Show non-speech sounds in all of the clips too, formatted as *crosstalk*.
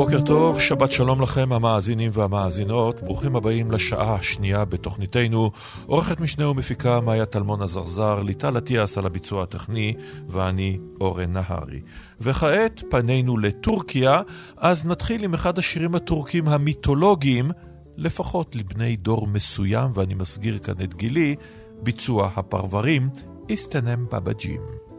בוקר טוב, שבת שלום לכם המאזינים והמאזינות, ברוכים הבאים לשעה השנייה בתוכניתנו. עורכת משנה ומפיקה מאיה טלמון עזרזר, ליטל אטיאס על הביצוע הטכני, ואני אורן נהרי. וכעת פנינו לטורקיה, אז נתחיל עם אחד השירים הטורקים המיתולוגיים, לפחות לבני דור מסוים, ואני מסגיר כאן את גילי, ביצוע הפרברים, איסטנם בבג'ים.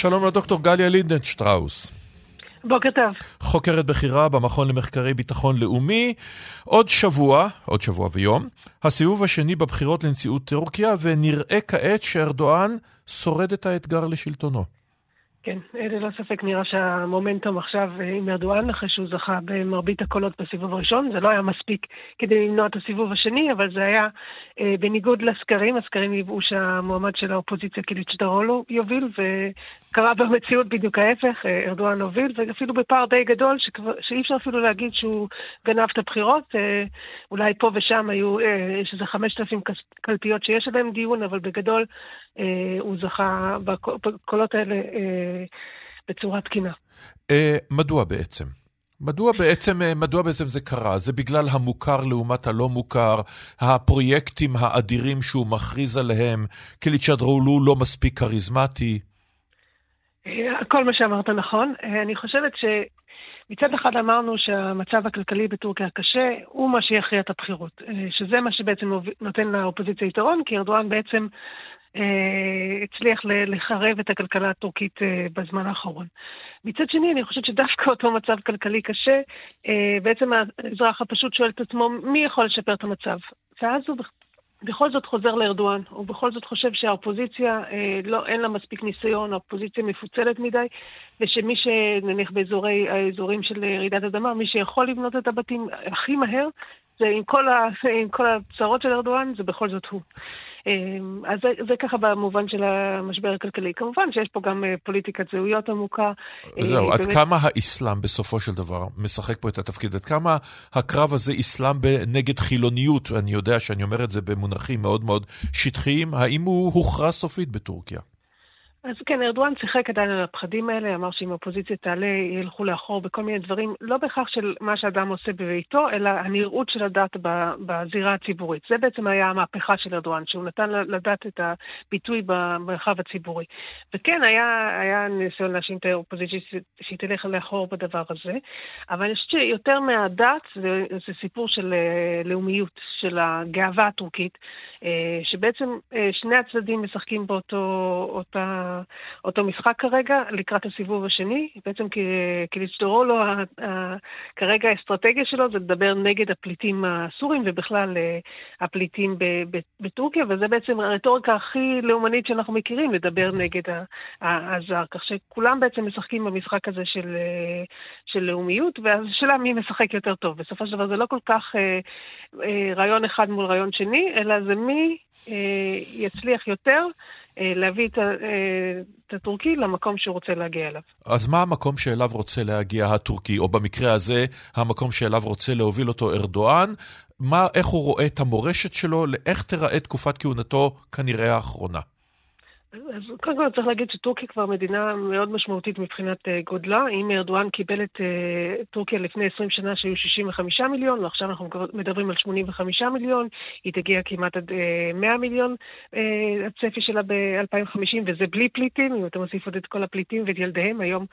שלום לדוקטור גליה לינדנשטראוס. בוקר טוב. חוקרת בכירה במכון למחקרי ביטחון לאומי. עוד שבוע, עוד שבוע ויום, הסיבוב השני בבחירות לנשיאות טורקיה, ונראה כעת שארדואן שורד את האתגר לשלטונו. כן, ללא ספק נראה שהמומנטום עכשיו עם ארדואן, אחרי שהוא זכה במרבית הקולות בסיבוב הראשון, זה לא היה מספיק כדי למנוע את הסיבוב השני, אבל זה היה אה, בניגוד לסקרים, הסקרים חיזו שהמועמד של האופוזיציה קיליצ'דרולו יוביל, וקרה במציאות בדיוק ההפך, אה, ארדואן הוביל, ואפילו בפער די גדול, שכבר, שאי אפשר אפילו להגיד שהוא גנב את הבחירות, אה, אולי פה ושם היו, אה, יש איזה 5,000 קלפיות שיש עליהם דיון, אבל בגדול אה, הוא זכה בקולות האלה אה, בצורה תקינה. אה, מדוע בעצם? מדוע בעצם, אה, מדוע בעצם זה קרה? זה בגלל המוכר לעומת הלא מוכר, הפרויקטים האדירים שהוא מכריז עליהם, קליצ'דרולו לא מספיק כריזמטי. אה, כל מה שאמרת נכון. אה, אני חושבת שמצד אחד אמרנו שהמצב הכלכלי בטורקיה קשה, הוא מה שיכריע את הבחירות. אה, שזה מה שבעצם נותן לאופוזיציה יתרון, כי ארדואן בעצם אה, הצליח לחרב את הכלכלה הטורקית אה, בזמן האחרון. מצד שני, אני חושבת שדווקא אותו מצב כלכלי קשה, אה, בעצם האזרח הפשוט שואל את עצמו, מי יכול לשפר את המצב? ואז הוא בכל זאת חוזר לארדואן, הוא בכל זאת חושב שהאופוזיציה, אה, לא, אין לה מספיק ניסיון, האופוזיציה מפוצלת מדי, ושמי שנניח באזורי, האזורים של רעידת אדמה, מי שיכול לבנות את הבתים הכי מהר, זה עם כל, ה, עם כל הצרות של ארדואן, זה בכל זאת הוא. אז זה, זה ככה במובן של המשבר הכלכלי. כמובן שיש פה גם פוליטיקת זהויות עמוקה. זהו, באמת... עד כמה האסלאם בסופו של דבר משחק פה את התפקיד? עד כמה הקרב הזה אסלאם נגד חילוניות, אני יודע שאני אומר את זה במונחים מאוד מאוד שטחיים, האם הוא הוכרע סופית בטורקיה? אז כן, ארדואן שיחק עדיין על הפחדים האלה, אמר שאם האופוזיציה תעלה, ילכו לאחור בכל מיני דברים, לא בהכרח של מה שאדם עושה בביתו, אלא הנראות של הדת בזירה הציבורית. זה בעצם היה המהפכה של ארדואן, שהוא נתן לדת את הביטוי במרחב הציבורי. וכן, היה, היה ניסיון להאשים את האופוזיציה שהיא תלך לאחור בדבר הזה, אבל אני חושבת שיותר מהדת, זה, זה סיפור של לאומיות, של הגאווה הטורקית, שבעצם שני הצדדים משחקים באותו, אותה... אותו משחק כרגע לקראת הסיבוב השני. בעצם קליצ'דורולו, כרגע האסטרטגיה שלו זה לדבר נגד הפליטים הסורים ובכלל הפליטים בטורקיה, וזה בעצם הרטוריקה הכי לאומנית שאנחנו מכירים, לדבר נגד הזר. כך שכולם בעצם משחקים במשחק הזה של, של לאומיות, והשאלה מי משחק יותר טוב. בסופו של דבר זה לא כל כך רעיון אחד מול רעיון שני, אלא זה מי יצליח יותר. להביא את, את הטורקי למקום שהוא רוצה להגיע אליו. אז מה המקום שאליו רוצה להגיע הטורקי, או במקרה הזה, המקום שאליו רוצה להוביל אותו ארדואן? מה, איך הוא רואה את המורשת שלו, איך תיראה תקופת כהונתו כנראה האחרונה? אז קודם כל צריך להגיד שטורקיה כבר מדינה מאוד משמעותית מבחינת uh, גודלה. אם ארדואן קיבל את uh, טורקיה לפני 20 שנה שהיו 65 מיליון, ועכשיו אנחנו מדברים על 85 מיליון, היא תגיע כמעט עד uh, 100 מיליון, uh, הצפי שלה ב-2050, וזה בלי פליטים, אם אתה מוסיף עוד את כל הפליטים ואת ילדיהם. היום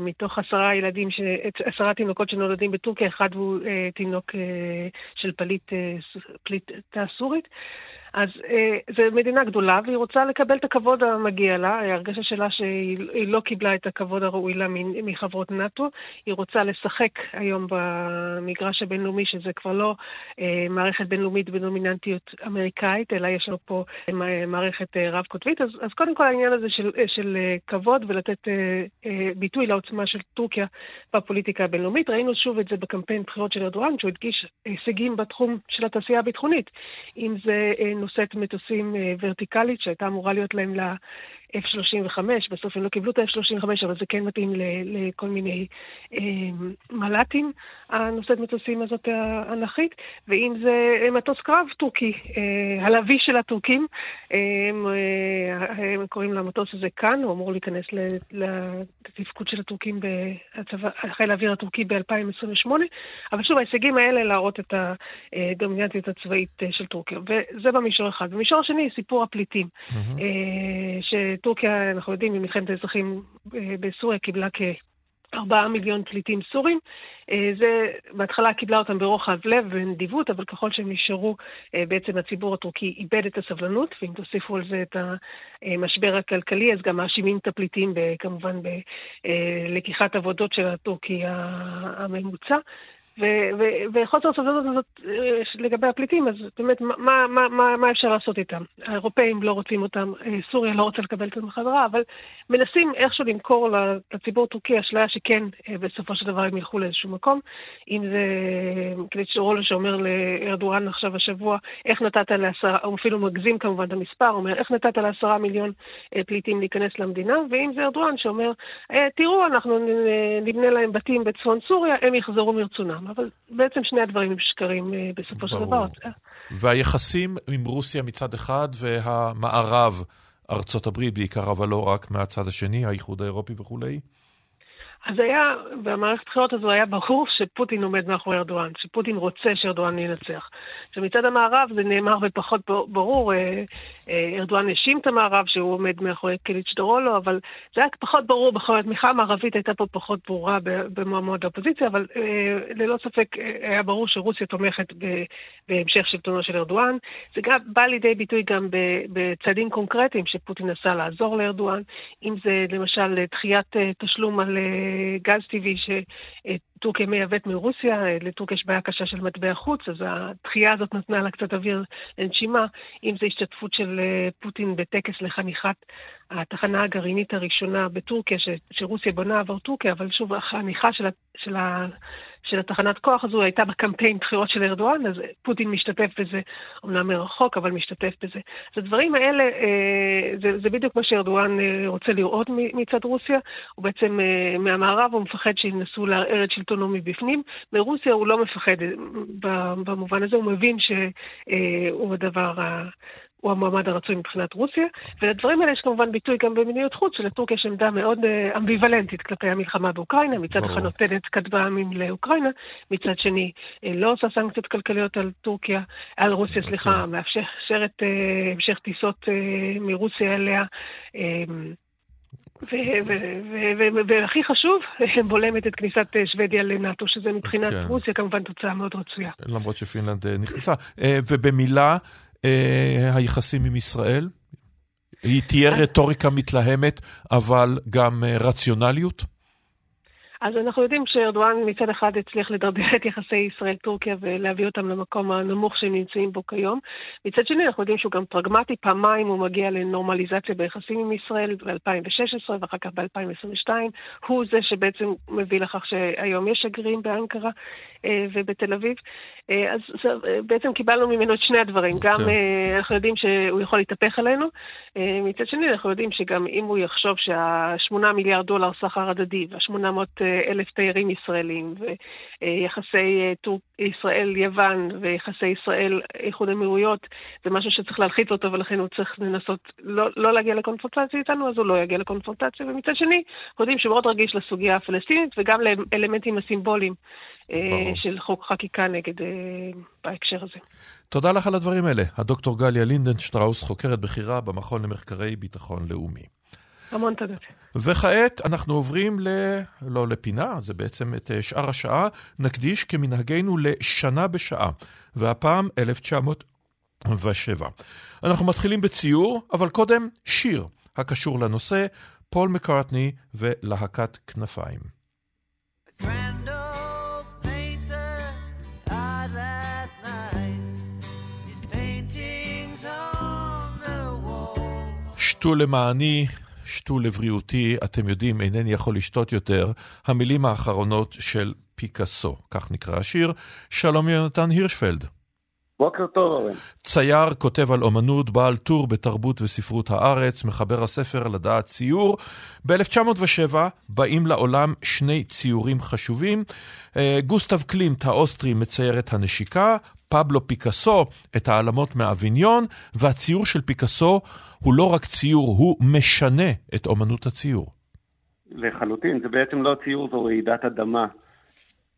מתוך עשרה ילדים, ש... עשרה תינוקות שנולדים בטורקיה, אחד הוא תינוק של פליט, פליטה סורית. אז אה, זו מדינה גדולה, והיא רוצה לקבל את הכבוד המגיע לה. ההרגשה שלה שהיא לא קיבלה את הכבוד הראוי לה מחברות נאט"ו. היא רוצה לשחק היום במגרש הבינלאומי, שזה כבר לא אה, מערכת בינלאומית בדומיננטיות אמריקאית, אלא יש לנו פה אה, מערכת אה, רב-קוטבית. אז, אז קודם כל העניין הזה של, אה, של אה, כבוד ולתת אה, אה, ביטוי לעוצמה של טורקיה בפוליטיקה הבינלאומית. ראינו שוב את זה בקמפיין בחירות של ארדואן, שהוא הדגיש הישגים בתחום של התעשייה הביטחונית. אם זה אה, נושאת מטוסים אה, ורטיקלית, שהייתה אמורה להיות להם F-35, בסוף הם לא קיבלו את ה-F-35, אבל זה כן מתאים לכל מיני אה, מל"טים, הנושאת מטוסים הזאת האנכית, ואם זה מטוס קרב טורקי, אה, הלוי של הטורקים, אה, הם, אה, הם קוראים למטוס הזה כאן, הוא אמור להיכנס לתפקוד של הטורקים, חיל האוויר הטורקי ב-2028, אבל שוב, ההישגים האלה להראות את הדומיננטיות הצבאית אה, של טורקיה, וזה במישור אחד. במישור השני, סיפור הפליטים. Mm-hmm. אה, טורקיה, אנחנו יודעים, ממלחמת האזרחים אה, בסוריה קיבלה כארבעה מיליון פליטים סורים. אה, זה, בהתחלה קיבלה אותם ברוחב לב ונדיבות, אבל ככל שהם נשארו, אה, בעצם הציבור הטורקי איבד את הסבלנות, ואם תוסיפו על זה את המשבר הכלכלי, אז גם מאשימים את הפליטים כמובן בלקיחת עבודות של הטורקי הממוצע. וחוסר הסבלנות הזאת אה, לגבי הפליטים, אז באמת, מה, מה, מה, מה אפשר לעשות איתם? האירופאים לא רוצים אותם, אה, סוריה לא רוצה לקבל אותם בחזרה, אבל מנסים איכשהו למכור לציבור הטורקי אשליה שכן, אה, בסופו של דבר הם ילכו לאיזשהו מקום. אם זה קליט שרולו שאומר לארדואן עכשיו השבוע, איך נתת לעשרה, הוא אפילו מגזים כמובן את המספר, אומר, איך נתת לעשרה מיליון פליטים להיכנס למדינה, ואם זה ארדואן שאומר, תראו, אנחנו נבנה להם בתים בצפון סוריה, הם יחזרו מרצונם. אבל בעצם שני הדברים הם שקרים אה, בסופו של דבר. והיחסים עם רוסיה מצד אחד והמערב, ארצות הברית בעיקר, אבל לא רק מהצד השני, האיחוד האירופי וכולי? אז היה, במערכת הבחירות הזו היה ברור שפוטין עומד מאחורי ארדואן, שפוטין רוצה שארדואן ינצח. שמצד המערב זה נאמר בפחות ברור, אה, אה, ארדואן האשים את המערב שהוא עומד מאחורי קליץ' דרולו, אבל זה היה פחות ברור, בכל התמיכה המערבית הייתה פה פחות ברורה במועמד האופוזיציה, אבל אה, ללא ספק היה ברור שרוסיה תומכת בהמשך שלטונו של ארדואן. זה גם בא לידי ביטוי גם בצעדים קונקרטיים שפוטין עשה לעזור לארדואן, אם זה למשל דחיית תשלום על... גז טבעי שטורקיה מייבאת מרוסיה, לטורקיה יש בעיה קשה של מטבע חוץ, אז הדחייה הזאת נתנה לה קצת אוויר לנשימה, אם זה השתתפות של אה, פוטין בטקס לחניכת התחנה הגרעינית הראשונה בטורקיה, ש, שרוסיה בונה עבור טורקיה, אבל שוב, החניכה של, של, של התחנת כוח הזו הייתה בקמפיין בחירות של ארדואן, אז פוטין משתתף בזה, אמנם מרחוק, אבל משתתף בזה. אז הדברים האלה, אה, זה, זה בדיוק מה שארדואן אה, רוצה לראות מצד רוסיה. הוא בעצם, אה, מהמערב הוא מפחד שינסו לערער את שלטונו מבפנים. מרוסיה הוא לא מפחד במובן הזה, הוא מבין שהוא הדבר הוא המועמד הרצוי מבחינת רוסיה, ולדברים האלה יש כמובן ביטוי גם במדיניות חוץ, שלטורקיה יש עמדה מאוד uh, אמביוולנטית כלפי המלחמה באוקראינה, מצד אחד נותנת כטב"מים לאוקראינה, מצד שני uh, לא עושה סנקציות כלכליות על טורקיה, על רוסיה, סליחה, מאפשרת uh, המשך טיסות מרוסיה אליה. Uh, והכי חשוב, *laughs* בולמת את כניסת שוודיה לנאט"ו, שזה מבחינת כן. רוסיה כמובן תוצאה מאוד רצויה. למרות שפינלנד נכנסה. ובמילה, אה, היחסים עם ישראל? היא תהיה רטוריקה מתלהמת, אבל גם אה, רציונליות? אז אנחנו יודעים שארדואן מצד אחד הצליח לדרדר את יחסי ישראל-טורקיה ולהביא אותם למקום הנמוך שהם נמצאים בו כיום. מצד שני, אנחנו יודעים שהוא גם פרגמטי, פעמיים הוא מגיע לנורמליזציה ביחסים עם ישראל ב-2016 ואחר כך ב-2022. הוא זה שבעצם מביא לכך שהיום יש שגרירים באנקרה אה, ובתל אביב. אה, אז בעצם קיבלנו ממנו את שני הדברים. גם כן. אה, אנחנו יודעים שהוא יכול להתהפך עלינו, מצד שני אנחנו יודעים שגם אם הוא יחשוב שה-8 מיליארד דולר סחר הדדי וה-800 אלף תיירים ישראלים, ויחסי ישראל-יוון ויחסי ישראל-איחוד אמירויות, זה משהו שצריך להלחיץ אותו ולכן הוא צריך לנסות לא, לא להגיע לקונפרונטציה איתנו, אז הוא לא יגיע לקונפרונטציה. ומצד שני, אנחנו יודעים שמאוד רגיש לסוגיה הפלסטינית וגם לאלמנטים הסימבוליים ברור. של חוק חקיקה נגד בהקשר הזה. תודה לך על הדברים האלה. הדוקטור גליה לינדנשטראוס, חוקרת בכירה במכון למחקרי ביטחון לאומי. המון תודות. וכעת אנחנו עוברים ל... לא לפינה, זה בעצם את שאר השעה. נקדיש כמנהגנו לשנה בשעה, והפעם 1907. אנחנו מתחילים בציור, אבל קודם שיר הקשור לנושא, פול מקארטני ולהקת כנפיים. שתו למעני, שתו לבריאותי, אתם יודעים, אינני יכול לשתות יותר. המילים האחרונות של פיקאסו, כך נקרא השיר. שלום יונתן הירשפלד. בוקר טוב, אורן. צייר, כותב על אומנות, בעל טור בתרבות וספרות הארץ, מחבר הספר לדעת ציור. ב-1907 באים לעולם שני ציורים חשובים. אה, גוסטב קלימט האוסטרי מצייר את הנשיקה, פבלו פיקאסו את העלמות מאביניון, והציור של פיקאסו הוא לא רק ציור, הוא משנה את אומנות הציור. לחלוטין, זה בעצם לא ציור, זו רעידת אדמה.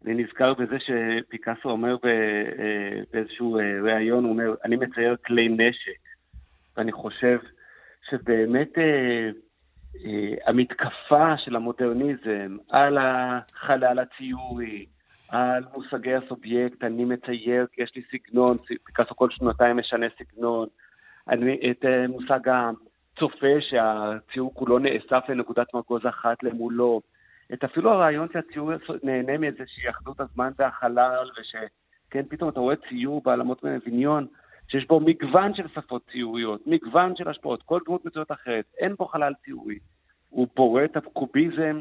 אני נזכר בזה שפיקאסו אומר אה, באיזשהו אה, ראיון, הוא אומר, אני מצייר כלי נשק. ואני חושב שבאמת אה, המתקפה של המודרניזם על החלל הציורי, על מושגי הסובייקט, אני מצייר כי יש לי סגנון, פיקאסו כל שנתיים משנה סגנון, אני, את uh, מושג הצופה שהציור כולו נאסף לנקודת מגוז אחת למולו, את אפילו הרעיון שהציור נהנה מאיזושהי אחדות הזמן והחלל, ושכן, פתאום אתה רואה ציור בעלמות מביניון, שיש בו מגוון של שפות ציוריות, מגוון של השפעות, כל דמות מצויות אחרת, אין בו חלל ציורי. הוא בורא את הקוביזם,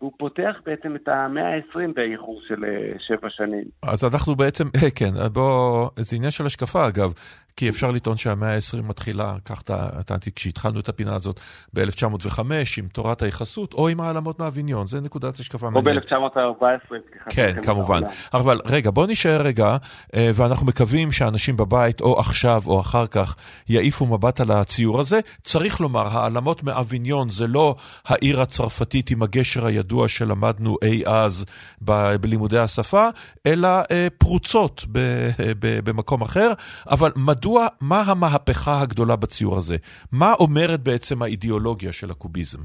והוא פותח בעצם את המאה ה-20 באיחור של אה, שבע שנים. אז אנחנו בעצם, אה, כן, בוא, זה עניין של השקפה אגב, כי אפשר לטעון שהמאה ה-20 מתחילה, כך טענתי כשהתחלנו את הפינה הזאת ב-1905 עם תורת היחסות, או עם העלמות מאביניון, זה נקודת השקפה מעניינת. או ב-1914, כן, כמובן. אבל רגע, בוא נשאר רגע, אה, ואנחנו מקווים שאנשים בבית, או עכשיו או אחר כך, יעיפו מבט על הציור הזה. צריך לומר, העלמות מאביניון זה לא העיר הצרפתית עם הגשר הידוע שלמדנו אי אז ב- בלימודי השפה, אלא אה, פרוצות ב- ב- במקום אחר. אבל מדוע... מדוע, מה המהפכה הגדולה בציור הזה? מה אומרת בעצם האידיאולוגיה של הקוביזם?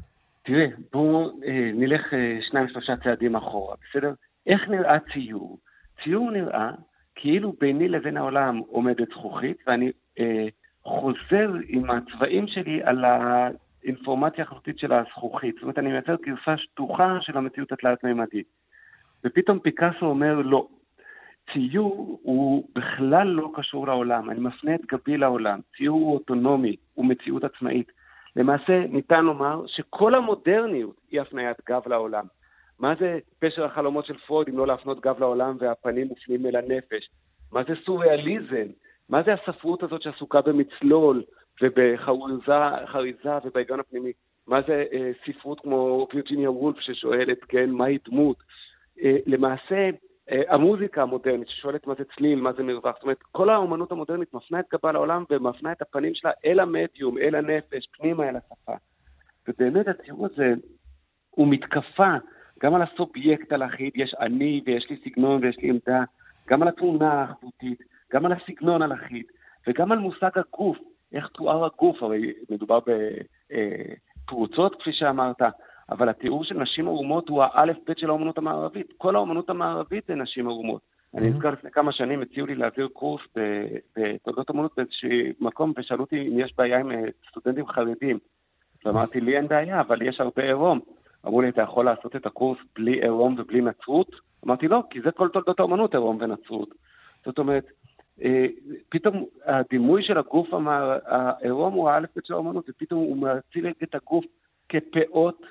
תראה, בואו אה, נלך אה, שניים שלושה צעדים אחורה, בסדר? איך נראה ציור? ציור נראה כאילו ביני לבין העולם עומדת זכוכית, ואני אה, חוזר עם הצבעים שלי על האינפורמציה החלוטית של הזכוכית. זאת אומרת, אני מייצר גרסה שטוחה של המציאות התלת-מימדית. ופתאום פיקאסו אומר, לא, ציור הוא בכלל לא קשור לעולם, אני מפנה את גבי לעולם. ציור הוא אוטונומי, הוא מציאות עצמאית. למעשה, ניתן לומר שכל המודרניות היא הפניית גב לעולם. מה זה פשר החלומות של פרויד אם לא להפנות גב לעולם והפנים מופנים אל הנפש? מה זה סוריאליזם? מה זה הספרות הזאת שעסוקה במצלול ובחריזה ובהיגיון הפנימי? מה זה אה, ספרות כמו וירג'יניה וולף ששואלת, כן, מהי דמות? אה, למעשה, המוזיקה המודרנית ששואלת מה זה צליל, מה זה מרווח, זאת אומרת, כל האומנות המודרנית מפנה את גבה לעולם ומפנה את הפנים שלה אל המדיום, אל הנפש, פנימה אל השפה. ובאמת הציור הזה הוא מתקפה גם על הסובייקט הלחיד, יש אני ויש לי סגנון ויש לי עמדה, גם על התמונה האחדותית, גם על הסגנון הלחיד, וגם על מושג הגוף, איך תואר הגוף, הרי מדובר בפרוצות כפי שאמרת, אבל התיאור של נשים ערומות הוא האלף-בית של האומנות המערבית. כל האומנות המערבית זה נשים ערומות. Mm-hmm. אני נזכר לפני כמה שנים, הציעו לי להעביר קורס בתולדות אומנות באיזשהו מקום, ושאלו אותי אם יש בעיה עם אה, סטודנטים חרדים. ואמרתי, לי אין בעיה, אבל יש הרבה עירום. אמרו לי, אתה יכול לעשות את הקורס בלי עירום ובלי נצרות? אמרתי, לא, כי זה כל תולדות האומנות, עירום ונצרות. זאת אומרת, אה, פתאום הדימוי של הגוף העירום הוא האלף-בית של האומנות, ופתאום הוא מציג את הגוף כפאות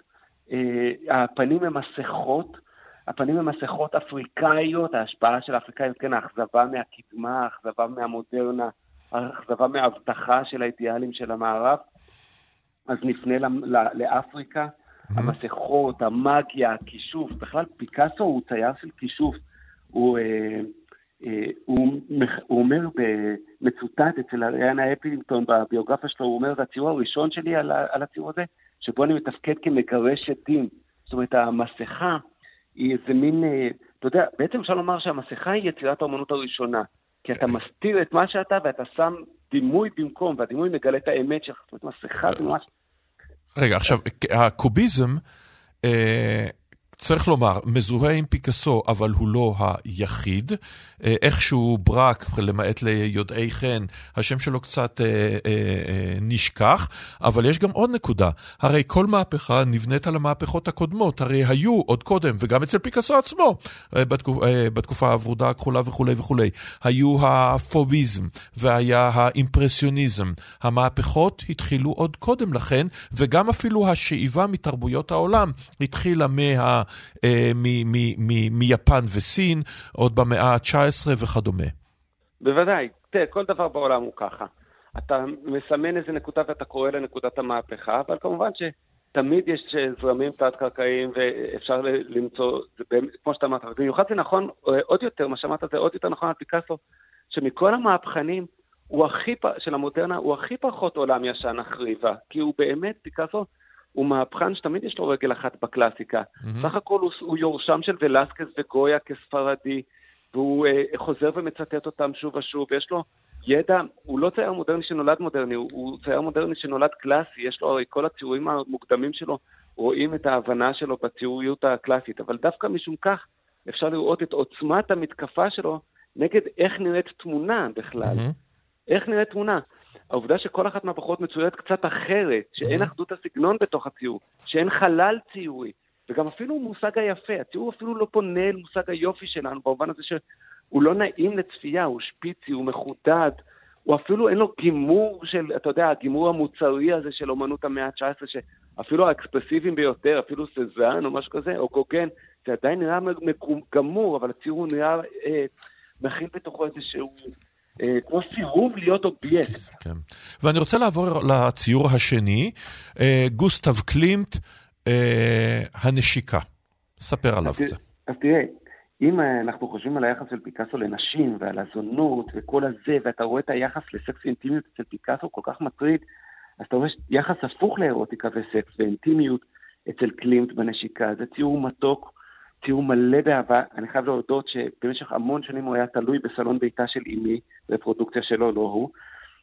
הפנים הם מסכות, הפנים הם מסכות אפריקאיות, ההשפעה של האפריקאיות, כן, האכזבה מהקדמה, האכזבה מהמודרנה, האכזבה מההבטחה של האידיאלים של המערב. אז נפנה לאפריקה, המסכות, המאגיה, הכישוף. בכלל, פיקאסו הוא צייר של כישוף. הוא, אה, אה, הוא, הוא אומר במצוטט אצל אריאנה אפלינגטון בביוגרפיה שלו, הוא אומר, זה הציור הראשון שלי על, על הציור הזה, שבו אני מתפקד כמגרש עדים. זאת אומרת, המסכה היא איזה מין, אה, אתה יודע, בעצם אפשר לומר שהמסכה היא יצירת האומנות הראשונה. כי אתה מסתיר את מה שאתה ואתה שם דימוי במקום, והדימוי מגלה את האמת שלך. זאת אומרת, מסכה זה ממש... רגע, עכשיו, הקוביזם, צריך לומר, מזוהה עם פיקאסו, אבל הוא לא היחיד. אה, איכשהו ברק, למעט ליודעי חן, השם שלו קצת אה, אה, אה, נשכח, אבל יש גם עוד נקודה. הרי כל מהפכה נבנית על המהפכות הקודמות, הרי היו עוד קודם, וגם אצל פיקאסו עצמו, אה, בתקופ, אה, בתקופה הוורודה הכחולה וכולי וכולי, היו הפוביזם והיה האימפרסיוניזם. המהפכות התחילו עוד קודם לכן, וגם אפילו השאיבה מתרבויות העולם התחילה מה... אה, מיפן וסין, עוד במאה ה-19 וכדומה. בוודאי. תראה, כל דבר בעולם הוא ככה. אתה מסמן איזה נקודה ואתה קורא לנקודת המהפכה, אבל כמובן שתמיד יש זרמים תת-קרקעיים ואפשר למצוא, כמו שאתה אמרת, במיוחד זה נכון, אה, עוד יותר, מה שאמרת זה עוד יותר נכון על פיקאסו, שמכל המהפכנים, הוא הכי, של המודרנה, הוא הכי פחות עולם ישן החריבה, כי הוא באמת, פיקאסו, הוא מהפכן שתמיד יש לו רגל אחת בקלאסיקה. Mm-hmm. סך הכל הוא, הוא יורשם של ולסקס וגויה כספרדי, והוא אה, חוזר ומצטט אותם שוב ושוב, ויש לו ידע, הוא לא צייר מודרני שנולד מודרני, הוא, הוא צייר מודרני שנולד קלאסי, יש לו הרי כל הציורים המוקדמים שלו, רואים את ההבנה שלו בציוריות הקלאסית, אבל דווקא משום כך אפשר לראות את עוצמת המתקפה שלו נגד איך נראית תמונה בכלל. Mm-hmm. איך נראית תמונה. העובדה שכל אחת מהבחורות מצוירת קצת אחרת, שאין אחדות הסגנון בתוך הציור, שאין חלל ציורי, וגם אפילו מושג היפה, הציור אפילו לא פונה אל מושג היופי שלנו, במובן הזה שהוא לא נעים לצפייה, הוא שפיצי, הוא מחודד, הוא אפילו אין לו גימור של, אתה יודע, הגימור המוצרי הזה של אומנות המאה ה-19, שאפילו האקספרסיביים ביותר, אפילו סזן או משהו כזה, או גוגן, זה עדיין נראה גמור, אבל הציור הוא נראה, אה, מכיל בתוכו איזשהו כמו סירוב להיות אובייקט. כן. ואני רוצה לעבור לציור השני, אה, גוסטב קלימט, אה, הנשיקה. ספר עליו קצת. אז תראה, אם אנחנו חושבים על היחס של פיקאסו לנשים ועל הזונות וכל הזה, ואתה רואה את היחס לסקס ואינטימיות אצל פיקאסו כל כך מטריד, אז אתה רואה יחס הפוך לאירוטיקה וסקס ואינטימיות אצל קלימט בנשיקה. זה ציור מתוק. תיאור מלא באהבה. אני חייב להודות שבמשך המון שנים הוא היה תלוי בסלון ביתה של אמי, בפרודוקציה שלו, לא הוא.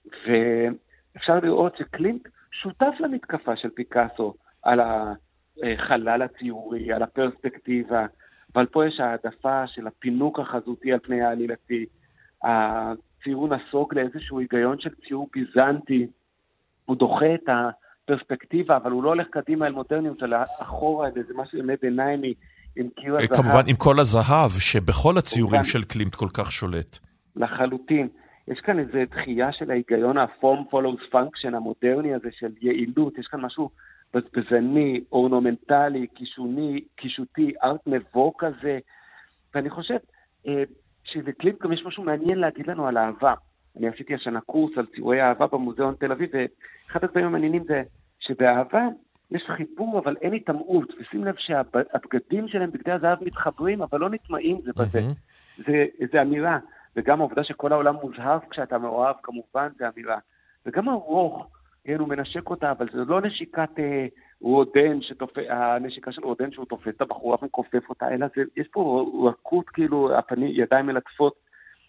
ואפשר לראות שקלינק שותף למתקפה של פיקאסו על החלל הציורי, על הפרספקטיבה, אבל פה יש העדפה של הפינוק החזותי על פני העלילתי. הציור נסוג לאיזשהו היגיון של ציור ביזנטי. הוא דוחה את הפרספקטיבה, אבל הוא לא הולך קדימה אל מודרניות, אלא אחורה, אל איזה משהו ימי ביניימי. עם קיר הזהב. כמובן, עם כל הזהב, שבכל הציורים של קלימט כל כך שולט. לחלוטין. יש כאן איזו דחייה של ההיגיון ה-form follows function המודרני הזה של יעילות, יש כאן משהו בזבזני, אורנומנטלי, קישוני, קישוטי, ארט נובו כזה, ואני חושב אה, שבקלימט גם יש משהו מעניין להגיד לנו על אהבה. אני עשיתי השנה קורס על ציורי אהבה במוזיאון תל אביב, ואחד הדברים המעניינים זה שבאהבה יש חיבור, אבל אין היטמעות, ושים לב שהבגדים שלהם, בגדי הזהב, מתחברים, אבל לא נטמעים זה בזה. Mm-hmm. זה, זה אמירה. וגם העובדה שכל העולם מוזהב כשאתה מאוהב, כמובן, זה אמירה. וגם הרוך, כן, הוא מנשק אותה, אבל זה לא נשיקת אה, רודן, שתופ... הנשיקה של רודן שהוא תופס את הבחורה ומכופף אותה, אלא זה, יש פה רכות, כאילו, הפנים, ידיים מלטפות.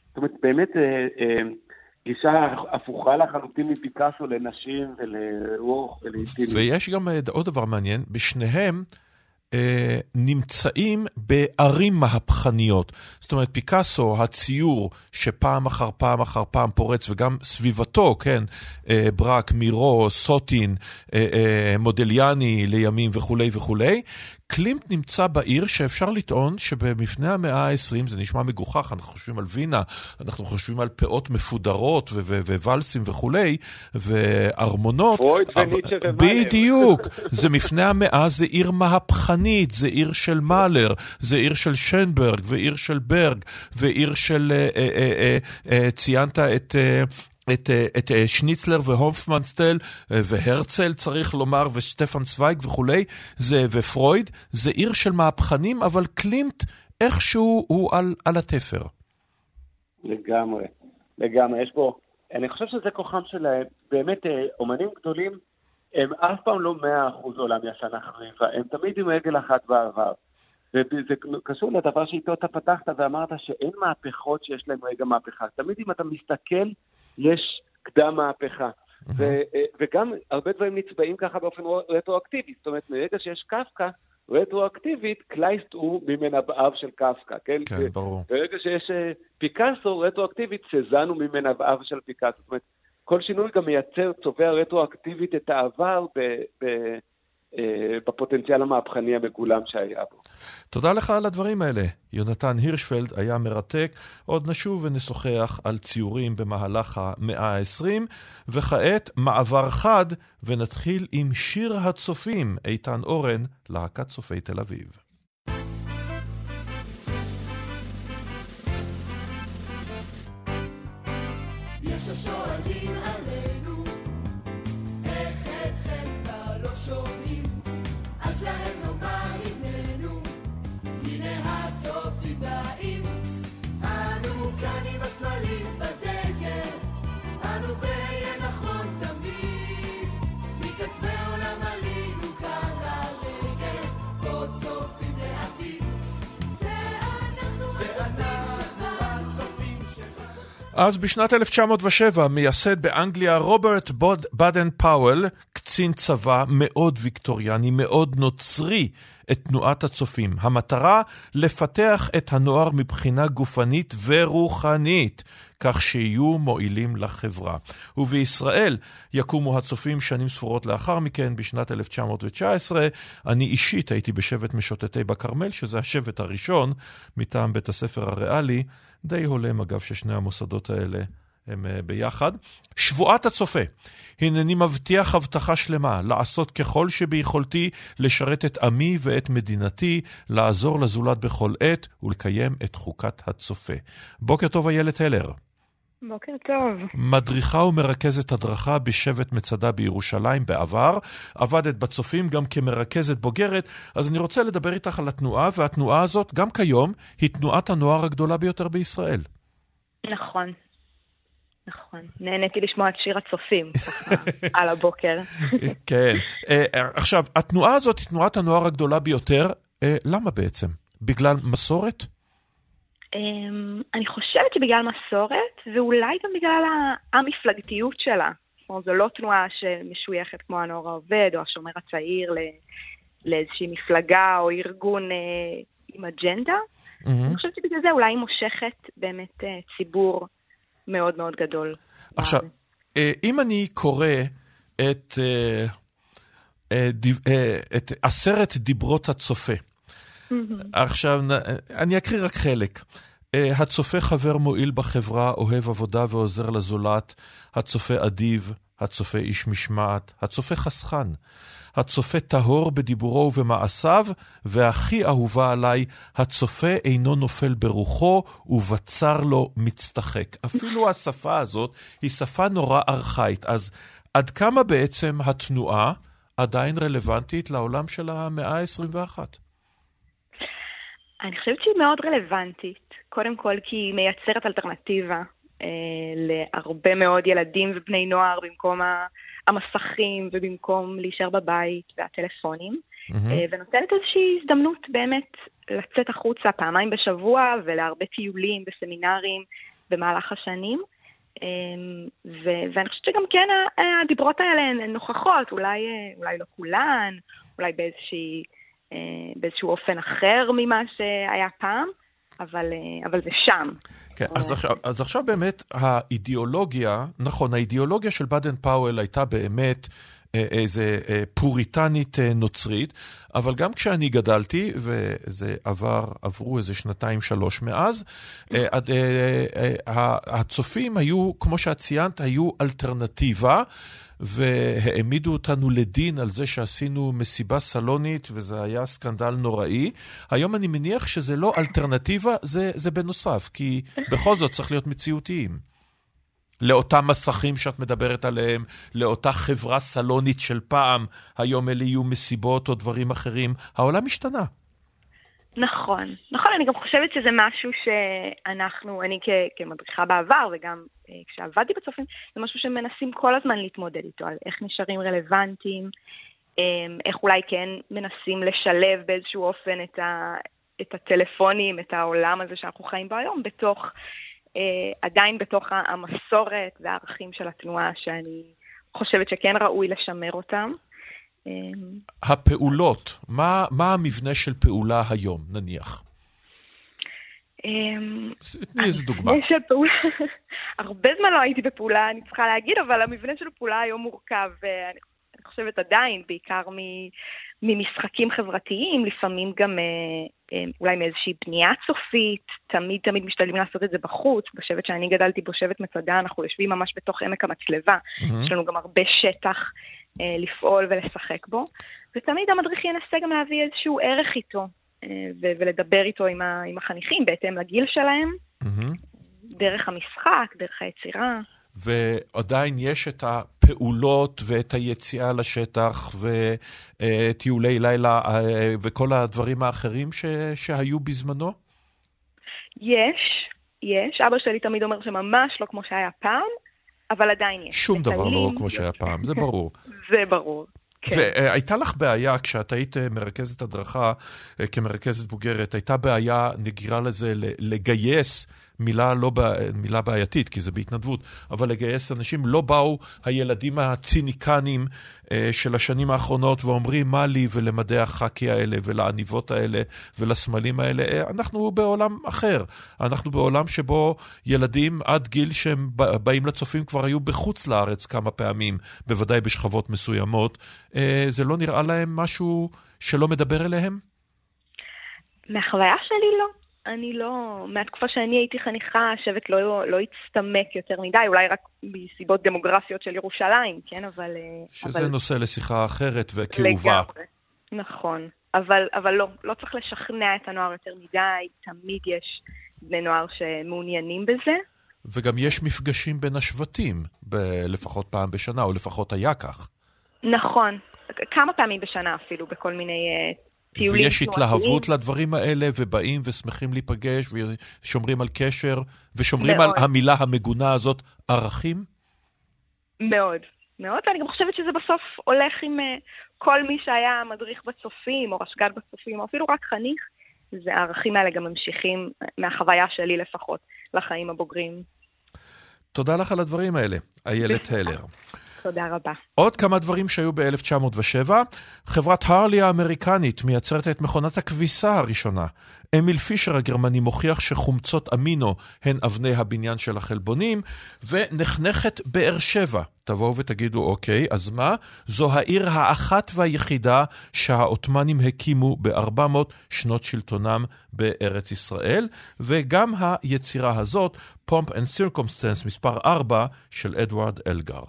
זאת אומרת, באמת, אה, אה, גישה הפוכה לחלוטין מפיקאסו לנשים ולרוח ולאינטימיות. ויש גם אה, עוד דבר מעניין, בשניהם אה, נמצאים בערים מהפכניות. זאת אומרת, פיקאסו, הציור שפעם אחר פעם אחר פעם פורץ, וגם סביבתו, כן, אה, ברק, מירו, סוטין, מודליאני לימים וכולי וכולי, קלימט נמצא בעיר שאפשר לטעון שבמפנה המאה ה-20, זה נשמע מגוחך, אנחנו חושבים על וינה, אנחנו חושבים על פאות מפודרות וואלסים וכולי, וארמונות. פרויד וניטשה ומאלר. בדיוק, זה מפנה המאה, זה עיר מהפכנית, זה עיר של מאלר, זה עיר של שנברג, ועיר של ברג, ועיר של, אה, אה, אה, ציינת את... אה, את, את שניצלר והופמנסטל והרצל, צריך לומר, ושטפן צוויג וכולי, זה, ופרויד, זה עיר של מהפכנים, אבל קלימט איכשהו הוא על, על התפר. לגמרי, לגמרי. יש פה, אני חושב שזה כוחם שלהם. באמת, אומנים גדולים הם אף פעם לא מאה אחוז עולם ישן החריבה, הם תמיד עם רגל אחת בעבר. וזה קשור לדבר שאיתו אתה פתחת ואמרת שאין מהפכות שיש להן רגע מהפכה. תמיד אם אתה מסתכל, יש קדם מהפכה. ו- וגם הרבה דברים נצבעים ככה באופן רטרואקטיבי. זאת אומרת, מרגע שיש קפקא, רטרואקטיבית, קלייסט הוא ממנבאיו של קפקא, כן? כן, ברור. ברגע שיש פיקאסו, רטרואקטיבית, סזן הוא ממנבאיו של פיקאסו. זאת אומרת, כל שינוי גם מייצר, צובע רטרואקטיבית את העבר ב, ב, אה, בפוטנציאל המהפכני המגולם שהיה בו. תודה לך על הדברים האלה. יונתן הירשפלד היה מרתק. עוד נשוב ונשוחח על ציורים במהלך המאה ה-20, וכעת מעבר חד, ונתחיל עם שיר הצופים, איתן אורן, להקת צופי תל אביב. יש השואלים עלינו, אז בשנת 1907 מייסד באנגליה רוברט בדן פאוול, קצין צבא מאוד ויקטוריאני, מאוד נוצרי, את תנועת הצופים. המטרה, לפתח את הנוער מבחינה גופנית ורוחנית, כך שיהיו מועילים לחברה. ובישראל יקומו הצופים שנים ספורות לאחר מכן, בשנת 1919. אני אישית הייתי בשבט משוטטי בכרמל, שזה השבט הראשון מטעם בית הספר הריאלי. די הולם, אגב, ששני המוסדות האלה הם uh, ביחד. שבועת הצופה, הנני מבטיח הבטחה שלמה, לעשות ככל שביכולתי לשרת את עמי ואת מדינתי, לעזור לזולת בכל עת ולקיים את חוקת הצופה. בוקר טוב, איילת הלר. בוקר טוב. מדריכה ומרכזת הדרכה בשבט מצדה בירושלים בעבר, עבדת בצופים גם כמרכזת בוגרת, אז אני רוצה לדבר איתך על התנועה, והתנועה הזאת, גם כיום, היא תנועת הנוער הגדולה ביותר בישראל. נכון. נכון. נהניתי לשמוע את שיר הצופים, ככה, על הבוקר. *laughs* כן. עכשיו, התנועה הזאת היא תנועת הנוער הגדולה ביותר. למה בעצם? בגלל מסורת? Um, אני חושבת שבגלל מסורת, ואולי גם בגלל המפלגתיות שלה. זאת אומרת, זו לא תנועה שמשויכת כמו הנוער העובד או השומר הצעיר לאיזושהי מפלגה או ארגון uh, עם אג'נדה. Mm-hmm. אני חושבת שבגלל זה אולי היא מושכת באמת uh, ציבור מאוד מאוד גדול. עכשיו, uh, אם אני קורא את, את עשרת דיברות הצופה, עכשיו, אני אקריא רק חלק. הצופה חבר מועיל בחברה, אוהב עבודה ועוזר לזולת. הצופה אדיב, הצופה איש משמעת, הצופה חסכן. הצופה טהור בדיבורו ובמעשיו, והכי אהובה עליי, הצופה אינו נופל ברוחו, ובצר לו מצטחק. אפילו השפה הזאת היא שפה נורא ארכאית. אז עד כמה בעצם התנועה עדיין רלוונטית לעולם של המאה ה-21? אני חושבת שהיא מאוד רלוונטית. קודם כל כי היא מייצרת אלטרנטיבה אה, להרבה מאוד ילדים ובני נוער במקום המסכים ובמקום להישאר בבית והטלפונים, mm-hmm. אה, ונותנת איזושהי הזדמנות באמת לצאת החוצה פעמיים בשבוע ולהרבה טיולים וסמינרים במהלך השנים. אה, ו- ואני חושבת שגם כן הדיברות האלה הן נוכחות, אולי, אה, אולי לא כולן, אולי באיזושהי... אה, באיזשהו אופן אחר ממה שהיה פעם, אבל, אה, אבל זה שם. כן, אז עכשיו, אז עכשיו באמת האידיאולוגיה, נכון, האידיאולוגיה של באדן פאוול הייתה באמת אה, איזה פוריטנית נוצרית, אבל גם כשאני גדלתי, וזה עבר, עברו איזה שנתיים, שלוש מאז, הצופים היו, כמו שאת ציינת, היו אלטרנטיבה. והעמידו אותנו לדין על זה שעשינו מסיבה סלונית, וזה היה סקנדל נוראי. היום אני מניח שזה לא אלטרנטיבה, זה, זה בנוסף, כי בכל זאת צריך להיות מציאותיים. לאותם מסכים שאת מדברת עליהם, לאותה חברה סלונית של פעם, היום אלה יהיו מסיבות או דברים אחרים. העולם השתנה. נכון, נכון, אני גם חושבת שזה משהו שאנחנו, אני כ- כמדריכה בעבר וגם אה, כשעבדתי בצופים, זה משהו שמנסים כל הזמן להתמודד איתו, על איך נשארים רלוונטיים, אה, איך אולי כן מנסים לשלב באיזשהו אופן את, ה, את הטלפונים, את העולם הזה שאנחנו חיים בו היום, בתוך, אה, עדיין בתוך המסורת והערכים של התנועה, שאני חושבת שכן ראוי לשמר אותם. הפעולות, מה, מה המבנה של פעולה היום, נניח? תני איזה דוגמה. של פעולה, *laughs* הרבה זמן לא הייתי בפעולה, אני צריכה להגיד, אבל המבנה של פעולה היום מורכב, ואני חושבת עדיין, בעיקר ממשחקים חברתיים, לפעמים גם אה, אה, אולי מאיזושהי בנייה צופית, תמיד תמיד משתדלים לעשות את זה בחוץ. בשבט שאני גדלתי בו, שבט מצדה, אנחנו יושבים ממש בתוך עמק המצלבה, mm-hmm. יש לנו גם הרבה שטח אה, לפעול ולשחק בו, ותמיד המדריך ינסה גם להביא איזשהו ערך איתו, ולדבר איתו עם, החניכים בהתאם לגיל שלהם, mm-hmm. דרך המשחק, דרך היצירה. ועדיין יש את הפעולות ואת היציאה לשטח וטיולי לילה אה, וכל הדברים האחרים ש, שהיו בזמנו? יש, יש. אבא שלי תמיד אומר שממש לא כמו שהיה פעם, אבל עדיין יש. שום דבר לא כמו שהיה פעם, זה ברור. *laughs* זה ברור. כן. והייתה לך בעיה, כשאת היית אה, מרכזת הדרכה אה, כמרכזת בוגרת, הייתה בעיה, נגירה לזה, לגייס מילה, לא, מילה בעייתית, כי זה בהתנדבות, אבל לגייס אנשים, לא באו הילדים הציניקנים אה, של השנים האחרונות ואומרים מה לי ולמדי החאקי האלה ולעניבות האלה ולסמלים האלה. אה, אנחנו בעולם אחר. אנחנו בעולם שבו ילדים עד גיל שהם באים לצופים כבר היו בחוץ לארץ כמה פעמים, בוודאי בשכבות מסוימות. אה, זה לא נראה להם משהו שלא מדבר אליהם? מהחוויה שלי לא. אני לא, מהתקופה שאני הייתי חניכה, השבט לא, לא הצטמק יותר מדי, אולי רק מסיבות דמוגרפיות של ירושלים, כן, אבל... אה, שזה אבל... נושא לשיחה אחרת וכאובה. לגמרי, נכון. אבל, אבל לא, לא צריך לשכנע את הנוער יותר מדי, תמיד יש בני נוער שמעוניינים בזה. וגם יש מפגשים בין השבטים, ב- לפחות פעם בשנה, או לפחות היה כך. נכון, כמה פעמים בשנה אפילו, בכל מיני uh, טיולים ויש התלהבות לדברים האלה, ובאים ושמחים להיפגש, ושומרים על קשר, ושומרים מאוד. על המילה המגונה הזאת, ערכים? מאוד, מאוד, ואני גם חושבת שזה בסוף הולך עם uh, כל מי שהיה מדריך בצופים, או רשג"ד בצופים, או אפילו רק חניך, זה הערכים האלה גם ממשיכים, מהחוויה שלי לפחות, לחיים הבוגרים. תודה לך על הדברים האלה, איילת הלר. תודה רבה. עוד כמה דברים שהיו ב-1907, חברת הרלי האמריקנית מייצרת את מכונת הכביסה הראשונה. אמיל פישר הגרמני מוכיח שחומצות אמינו הן אבני הבניין של החלבונים, ונחנכת באר שבע. תבואו ותגידו, אוקיי, אז מה? זו העיר האחת והיחידה שהעות'מאנים הקימו ב-400 שנות שלטונם בארץ ישראל, וגם היצירה הזאת, Pomp and Circumstance מספר 4 של אדוארד אלגר.